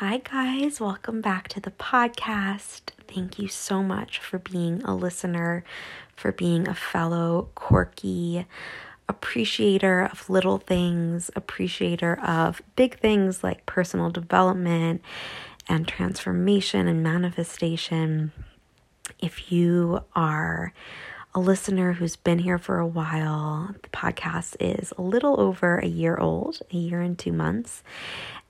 Hi, guys. Welcome back to the podcast. Thank you so much for being a listener, for being a fellow quirky appreciator of little things, appreciator of big things like personal development and transformation and manifestation. If you are a listener who's been here for a while, the podcast is a little over a year old, a year and two months.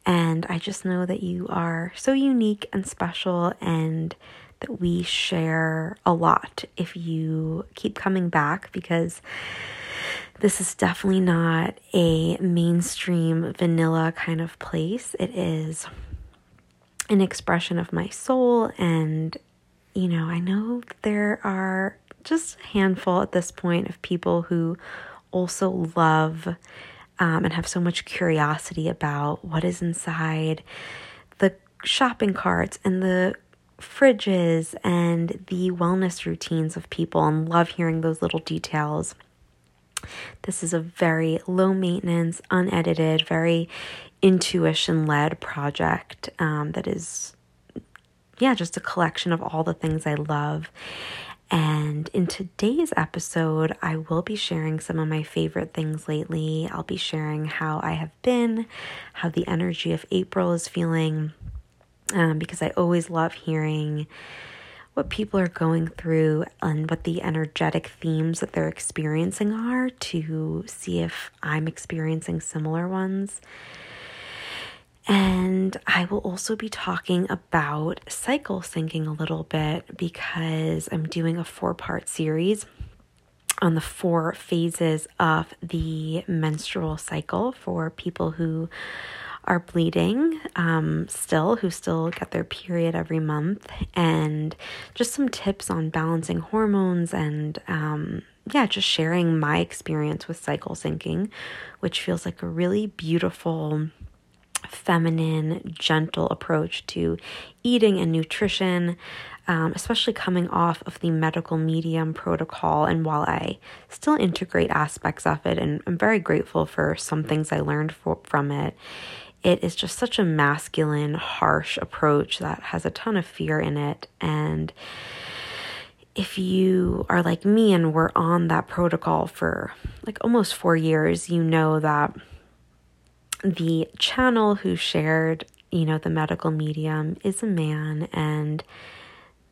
And I just know that you are so unique and special and that we share a lot if you keep coming back because this is definitely not a mainstream vanilla kind of place. It is an expression of my soul and you know, I know there are just a handful at this point of people who also love um, and have so much curiosity about what is inside the shopping carts and the fridges and the wellness routines of people and love hearing those little details. This is a very low maintenance, unedited, very intuition led project um, that is, yeah, just a collection of all the things I love. And in today's episode, I will be sharing some of my favorite things lately. I'll be sharing how I have been, how the energy of April is feeling, um, because I always love hearing what people are going through and what the energetic themes that they're experiencing are to see if I'm experiencing similar ones. And I will also be talking about cycle syncing a little bit because I'm doing a four part series on the four phases of the menstrual cycle for people who are bleeding um, still, who still get their period every month, and just some tips on balancing hormones and um, yeah, just sharing my experience with cycle syncing, which feels like a really beautiful feminine, gentle approach to eating and nutrition, um, especially coming off of the medical medium protocol. And while I still integrate aspects of it, and I'm very grateful for some things I learned for, from it, it is just such a masculine, harsh approach that has a ton of fear in it. And if you are like me and were on that protocol for like almost four years, you know that the channel who shared, you know, the medical medium is a man and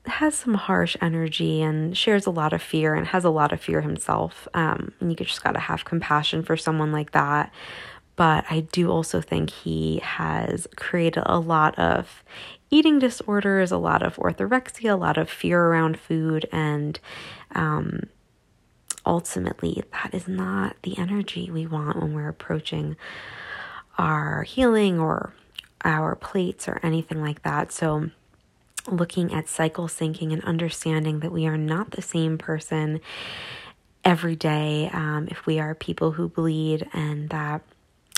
has some harsh energy and shares a lot of fear and has a lot of fear himself. Um, and you just got to have compassion for someone like that. But I do also think he has created a lot of eating disorders, a lot of orthorexia, a lot of fear around food, and um, ultimately, that is not the energy we want when we're approaching our healing or our plates or anything like that. So, looking at cycle syncing and understanding that we are not the same person every day um, if we are people who bleed, and that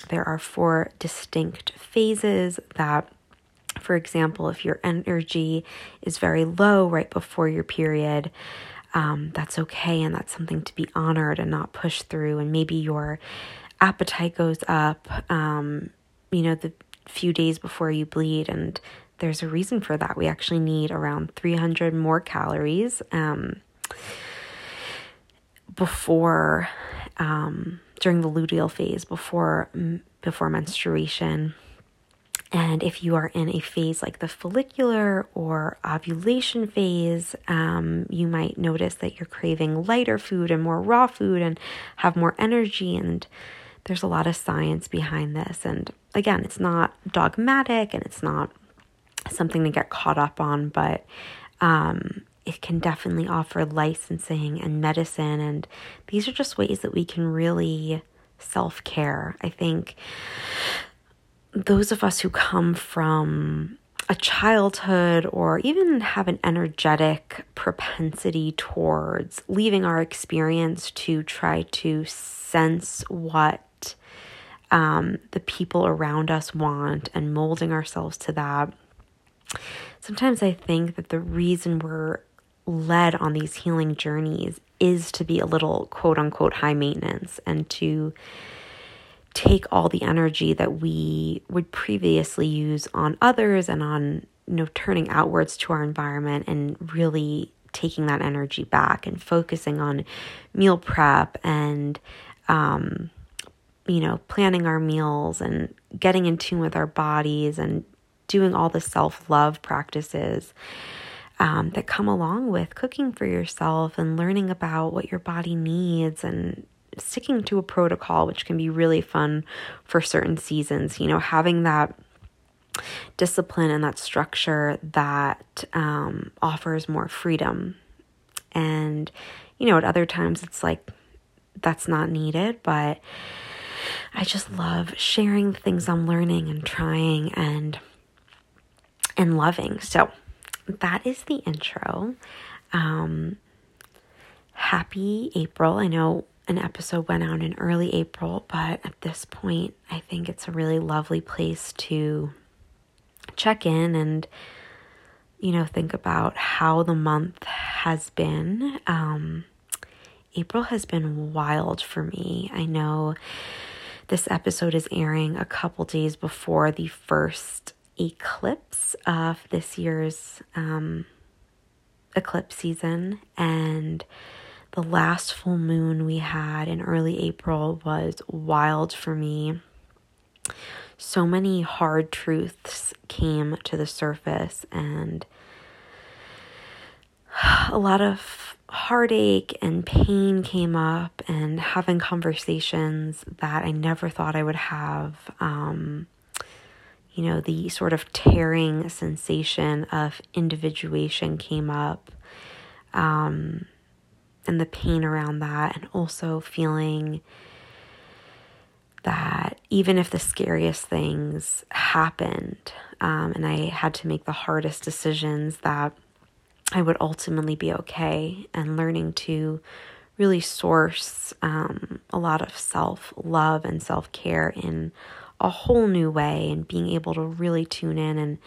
there are four distinct phases that. For example, if your energy is very low right before your period, um, that's okay and that's something to be honored and not pushed through. And maybe your appetite goes up, um, you know, the few days before you bleed. And there's a reason for that. We actually need around 300 more calories um, before, um, during the luteal phase, before, before menstruation. And if you are in a phase like the follicular or ovulation phase, um, you might notice that you're craving lighter food and more raw food and have more energy and there's a lot of science behind this. And again, it's not dogmatic and it's not something to get caught up on, but um, it can definitely offer licensing and medicine. And these are just ways that we can really self care. I think those of us who come from a childhood or even have an energetic propensity towards leaving our experience to try to sense what um, the people around us want and molding ourselves to that. Sometimes I think that the reason we're led on these healing journeys is to be a little quote unquote high maintenance and to take all the energy that we would previously use on others and on you know turning outwards to our environment and really taking that energy back and focusing on meal prep and um, you know planning our meals and getting in tune with our bodies and doing all the self-love practices um, that come along with cooking for yourself and learning about what your body needs and sticking to a protocol, which can be really fun for certain seasons. You know, having that discipline and that structure that um, offers more freedom. And, you know, at other times it's like that's not needed, but I just love sharing things I'm learning and trying and and loving. So that is the intro. Um, happy April. I know an episode went out in early April, but at this point, I think it's a really lovely place to check in and, you know, think about how the month has been. Um, April has been wild for me. I know this episode is airing a couple days before the first eclipse of this year's um, eclipse season, and the last full moon we had in early April was wild for me. So many hard truths came to the surface, and a lot of heartache and pain came up, and having conversations that I never thought I would have. Um, you know, the sort of tearing sensation of individuation came up. Um, and the pain around that, and also feeling that even if the scariest things happened um, and I had to make the hardest decisions, that I would ultimately be okay, and learning to really source um, a lot of self love and self care in a whole new way, and being able to really tune in and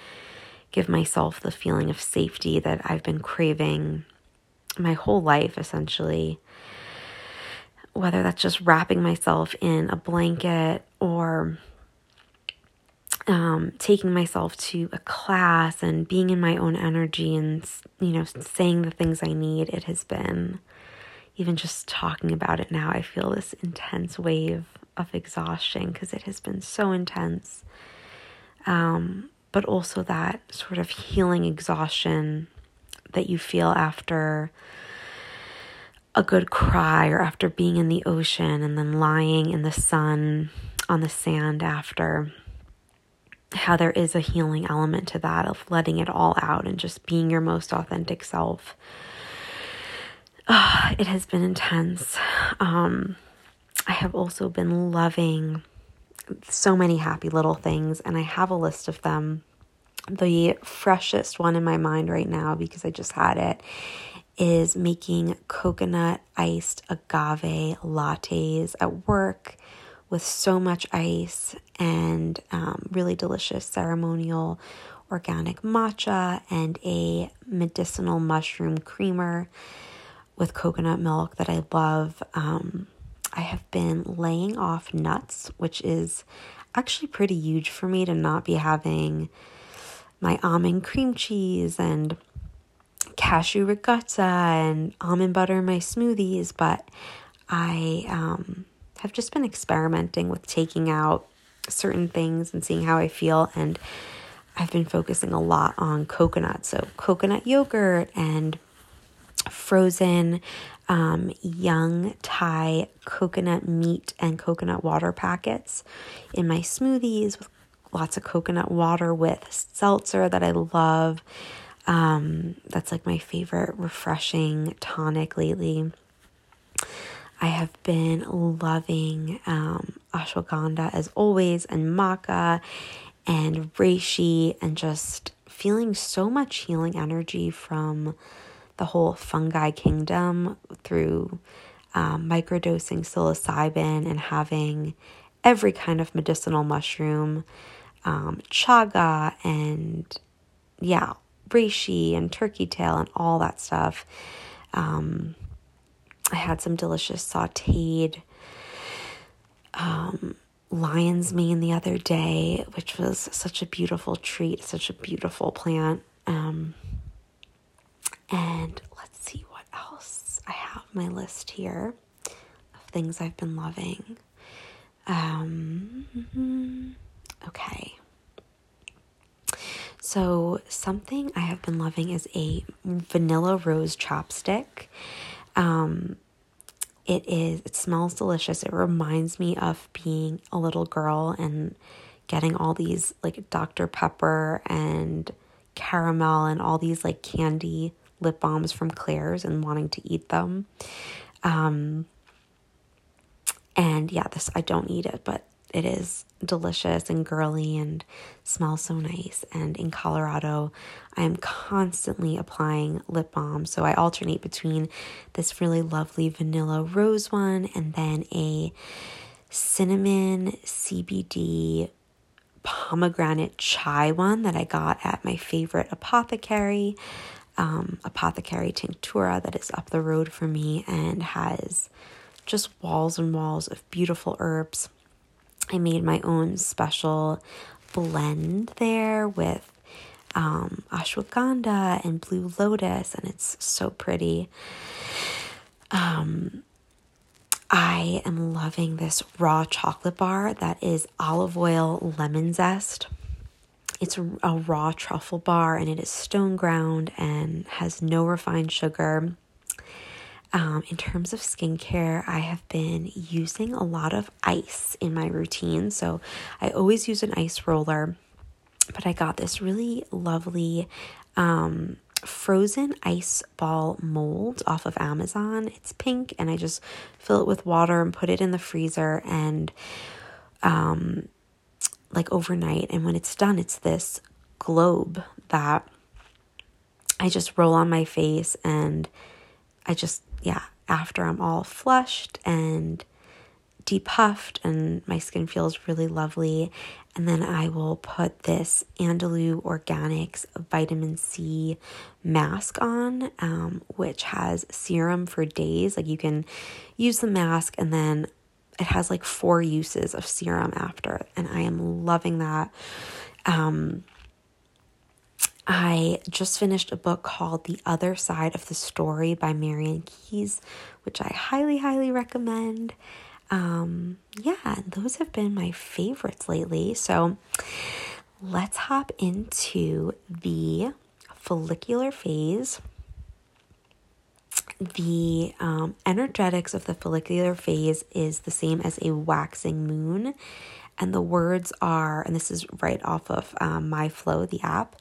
give myself the feeling of safety that I've been craving my whole life essentially. Whether that's just wrapping myself in a blanket or um, taking myself to a class and being in my own energy and, you know, saying the things I need, it has been, even just talking about it now, I feel this intense wave of exhaustion because it has been so intense. Um, but also that sort of healing exhaustion that you feel after a good cry or after being in the ocean and then lying in the sun on the sand after how there is a healing element to that of letting it all out and just being your most authentic self. Oh, it has been intense. Um, I have also been loving so many happy little things, and I have a list of them the freshest one in my mind right now because I just had it is making coconut iced agave lattes at work with so much ice and um, really delicious ceremonial organic matcha and a medicinal mushroom creamer with coconut milk that I love. Um, I have been laying off nuts, which is actually pretty huge for me to not be having my almond cream cheese and cashew ricotta and almond butter in my smoothies, but I um, have just been experimenting with taking out certain things and seeing how I feel. And I've been focusing a lot on coconut. So, coconut yogurt and frozen um, young Thai coconut meat and coconut water packets in my smoothies with lots of coconut water with seltzer that I love. Um, that's like my favorite refreshing tonic lately. I have been loving um, ashwagandha as always, and maca and reishi, and just feeling so much healing energy from the whole fungi kingdom through um, microdosing psilocybin and having every kind of medicinal mushroom um, chaga and yeah, reishi and turkey tail and all that stuff. Um, I had some delicious sauteed um, lion's mane the other day, which was such a beautiful treat, such a beautiful plant. Um, and let's see what else I have my list here of things I've been loving. Um, okay. So, something I have been loving is a vanilla rose chapstick. Um, it is, it smells delicious. It reminds me of being a little girl and getting all these like Dr. Pepper and caramel and all these like candy lip balms from Claire's and wanting to eat them. Um, and yeah, this I don't eat it, but it is delicious and girly and smells so nice. And in Colorado, I am constantly applying lip balm. So I alternate between this really lovely vanilla rose one and then a cinnamon CBD pomegranate chai one that I got at my favorite apothecary, um, Apothecary Tinctura, that is up the road for me and has just walls and walls of beautiful herbs. I made my own special blend there with um, ashwagandha and blue lotus, and it's so pretty. Um, I am loving this raw chocolate bar that is olive oil lemon zest. It's a raw truffle bar and it is stone ground and has no refined sugar. Um, in terms of skincare, I have been using a lot of ice in my routine. So I always use an ice roller, but I got this really lovely um, frozen ice ball mold off of Amazon. It's pink, and I just fill it with water and put it in the freezer and um, like overnight. And when it's done, it's this globe that I just roll on my face and I just yeah, after I'm all flushed and depuffed and my skin feels really lovely. And then I will put this Andalou Organics vitamin C mask on, um, which has serum for days. Like you can use the mask and then it has like four uses of serum after. And I am loving that. Um, I just finished a book called The Other Side of the Story by Marian Keyes, which I highly, highly recommend. Um, yeah, those have been my favorites lately. So let's hop into the follicular phase. The um, energetics of the follicular phase is the same as a waxing moon. And the words are, and this is right off of um, MyFlo, the app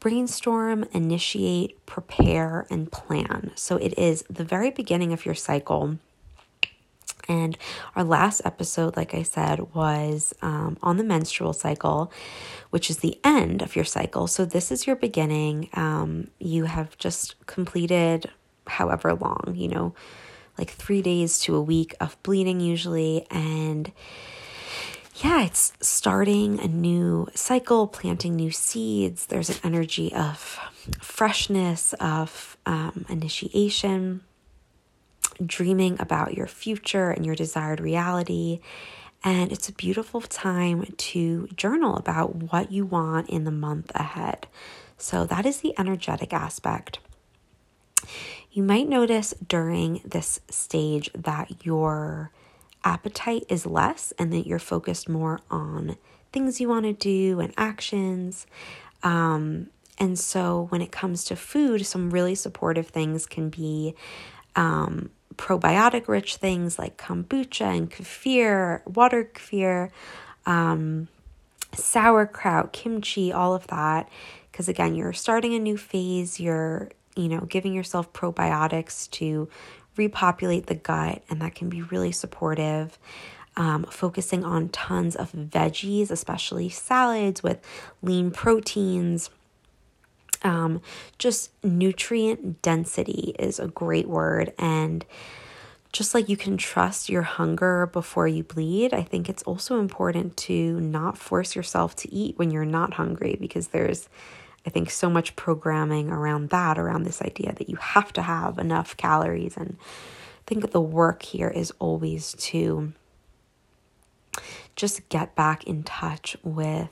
brainstorm, initiate, prepare, and plan. So it is the very beginning of your cycle. And our last episode, like I said, was um, on the menstrual cycle, which is the end of your cycle. So this is your beginning. Um, you have just completed however long, you know, like three days to a week of bleeding, usually. And yeah, it's starting a new cycle, planting new seeds. There's an energy of freshness, of um, initiation, dreaming about your future and your desired reality. And it's a beautiful time to journal about what you want in the month ahead. So, that is the energetic aspect. You might notice during this stage that your appetite is less and that you're focused more on things you want to do and actions. Um, and so when it comes to food, some really supportive things can be um, probiotic rich things like kombucha and kefir, water kefir, um, sauerkraut, kimchi, all of that. Because again, you're starting a new phase, you're, you know, giving yourself probiotics to repopulate the gut, and that can be really supportive. Um, focusing on tons of veggies, especially salads with lean proteins. Um, just nutrient density is a great word. And just like you can trust your hunger before you bleed, I think it's also important to not force yourself to eat when you're not hungry because there's I think so much programming around that, around this idea that you have to have enough calories. And I think the work here is always to just get back in touch with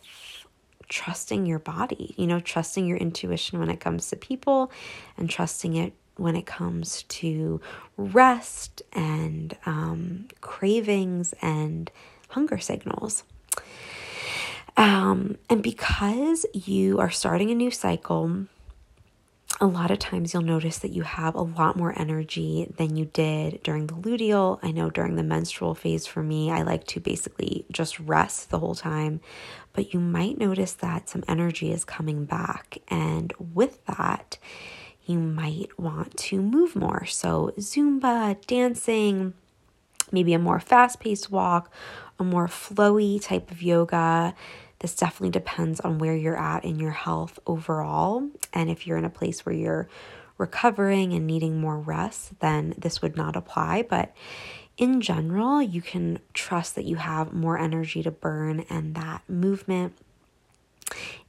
trusting your body, you know, trusting your intuition when it comes to people and trusting it when it comes to rest and um, cravings and hunger signals. Um, and because you are starting a new cycle, a lot of times you'll notice that you have a lot more energy than you did during the luteal. I know during the menstrual phase for me, I like to basically just rest the whole time, but you might notice that some energy is coming back. And with that, you might want to move more. So, Zumba, dancing, maybe a more fast paced walk, a more flowy type of yoga this definitely depends on where you're at in your health overall. And if you're in a place where you're recovering and needing more rest, then this would not apply. But in general, you can trust that you have more energy to burn and that movement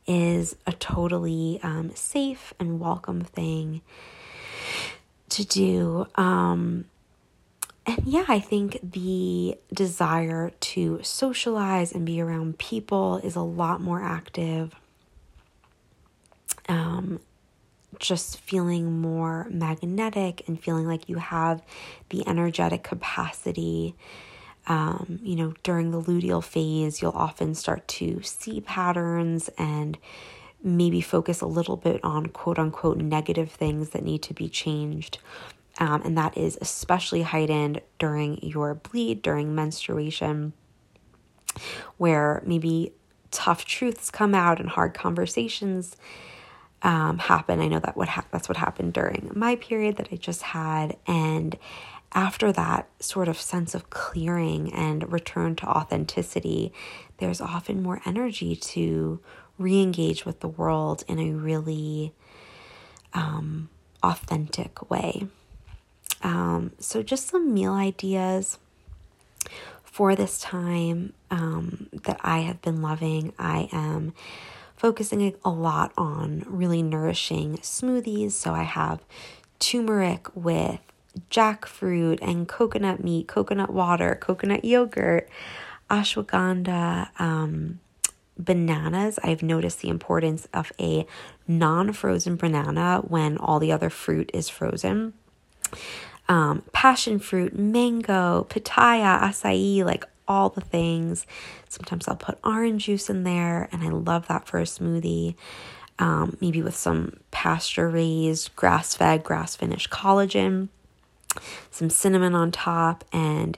is a totally um, safe and welcome thing to do. Um, and yeah, I think the desire to socialize and be around people is a lot more active. Um, just feeling more magnetic and feeling like you have the energetic capacity. Um, you know, during the luteal phase, you'll often start to see patterns and maybe focus a little bit on quote unquote negative things that need to be changed um, and that is especially heightened during your bleed, during menstruation, where maybe tough truths come out and hard conversations um, happen. I know that what ha- that's what happened during my period that I just had, and after that sort of sense of clearing and return to authenticity, there's often more energy to re-engage with the world in a really um, authentic way. Um, so, just some meal ideas for this time um, that I have been loving. I am focusing a lot on really nourishing smoothies. So, I have turmeric with jackfruit and coconut meat, coconut water, coconut yogurt, ashwagandha. Um, bananas, I've noticed the importance of a non frozen banana when all the other fruit is frozen um, passion fruit, mango, pitaya, acai, like all the things. Sometimes I'll put orange juice in there, and I love that for a smoothie. Um, maybe with some pasture raised, grass fed, grass finished collagen, some cinnamon on top. And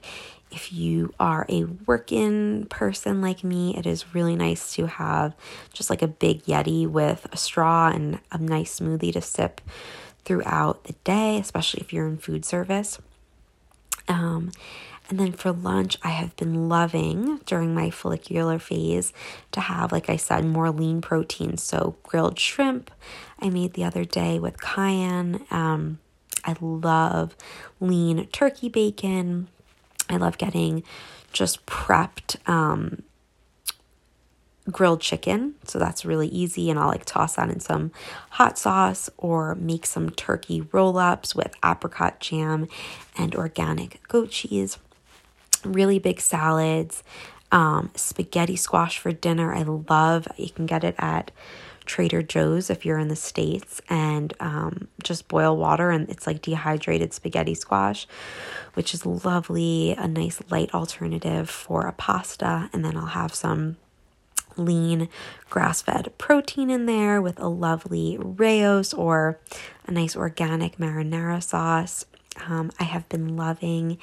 if you are a working person like me, it is really nice to have just like a big Yeti with a straw and a nice smoothie to sip throughout the day, especially if you're in food service. Um, and then for lunch, I have been loving during my follicular phase to have, like I said, more lean protein. So, grilled shrimp I made the other day with cayenne. Um, I love lean turkey bacon. I love getting just prepped um, grilled chicken. So that's really easy. And I'll like toss that in some hot sauce or make some turkey roll ups with apricot jam and organic goat cheese. Really big salads. Um, spaghetti squash for dinner. I love, you can get it at Trader Joe's if you're in the States, and um, just boil water, and it's like dehydrated spaghetti squash, which is lovely, a nice light alternative for a pasta. And then I'll have some lean grass fed protein in there with a lovely Rao's or a nice organic marinara sauce. Um, I have been loving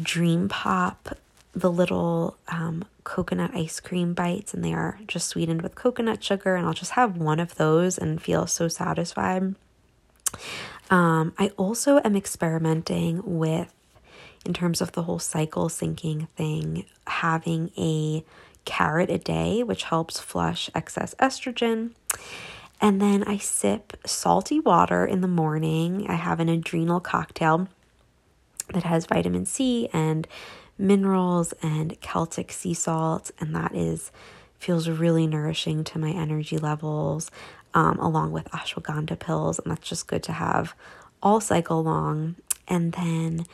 Dream Pop, the little um, coconut ice cream bites, and they are just sweetened with coconut sugar. And I'll just have one of those and feel so satisfied. Um, I also am experimenting with, in terms of the whole cycle syncing thing, having a carrot a day, which helps flush excess estrogen. And then I sip salty water in the morning. I have an adrenal cocktail that has vitamin C and minerals and Celtic sea salt, and that is feels really nourishing to my energy levels, um, along with ashwagandha pills, and that's just good to have all cycle long. And then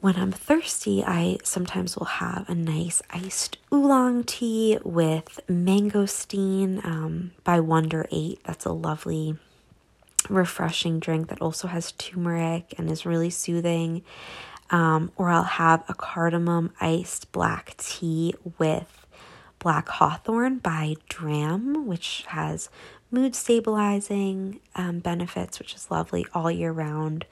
when I'm thirsty, I sometimes will have a nice iced oolong tea with mangosteen um, by Wonder 8. That's a lovely, refreshing drink that also has turmeric and is really soothing. Um, or I'll have a cardamom iced black tea with black hawthorn by Dram, which has mood stabilizing um, benefits, which is lovely all year round.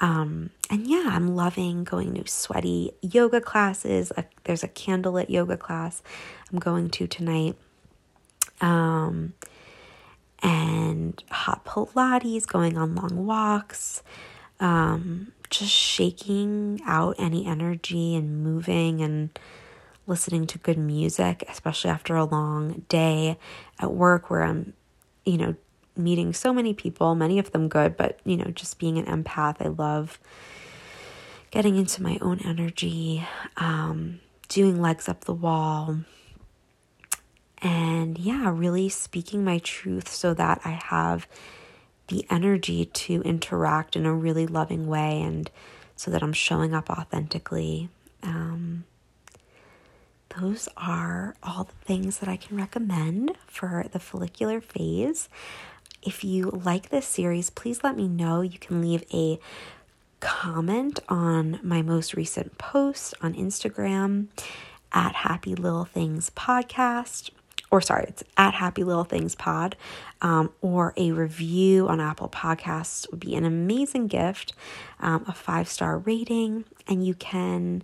Um, and yeah, I'm loving going to sweaty yoga classes. Uh, there's a candlelit yoga class I'm going to tonight. Um, and hot Pilates, going on long walks, um, just shaking out any energy and moving and listening to good music, especially after a long day at work where I'm, you know, meeting so many people, many of them good, but you know, just being an empath, I love getting into my own energy, um, doing legs up the wall, and yeah, really speaking my truth so that I have the energy to interact in a really loving way and so that I'm showing up authentically. Um, those are all the things that I can recommend for the follicular phase. If you like this series, please let me know. You can leave a comment on my most recent post on Instagram at Happy Little Things Podcast, or sorry, it's at Happy Little Things Pod, um, or a review on Apple Podcasts would be an amazing gift, um, a five star rating, and you can,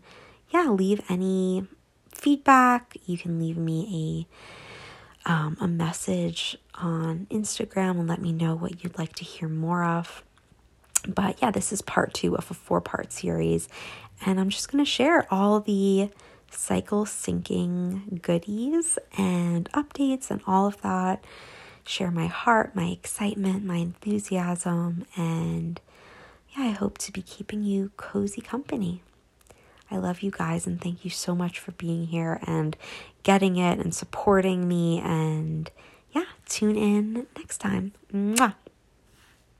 yeah, leave any feedback. You can leave me a um, a message on Instagram and let me know what you'd like to hear more of. But yeah, this is part two of a four part series, and I'm just going to share all the cycle syncing goodies and updates and all of that. Share my heart, my excitement, my enthusiasm, and yeah, I hope to be keeping you cozy company. I love you guys and thank you so much for being here and getting it and supporting me. And yeah, tune in next time. Mwah.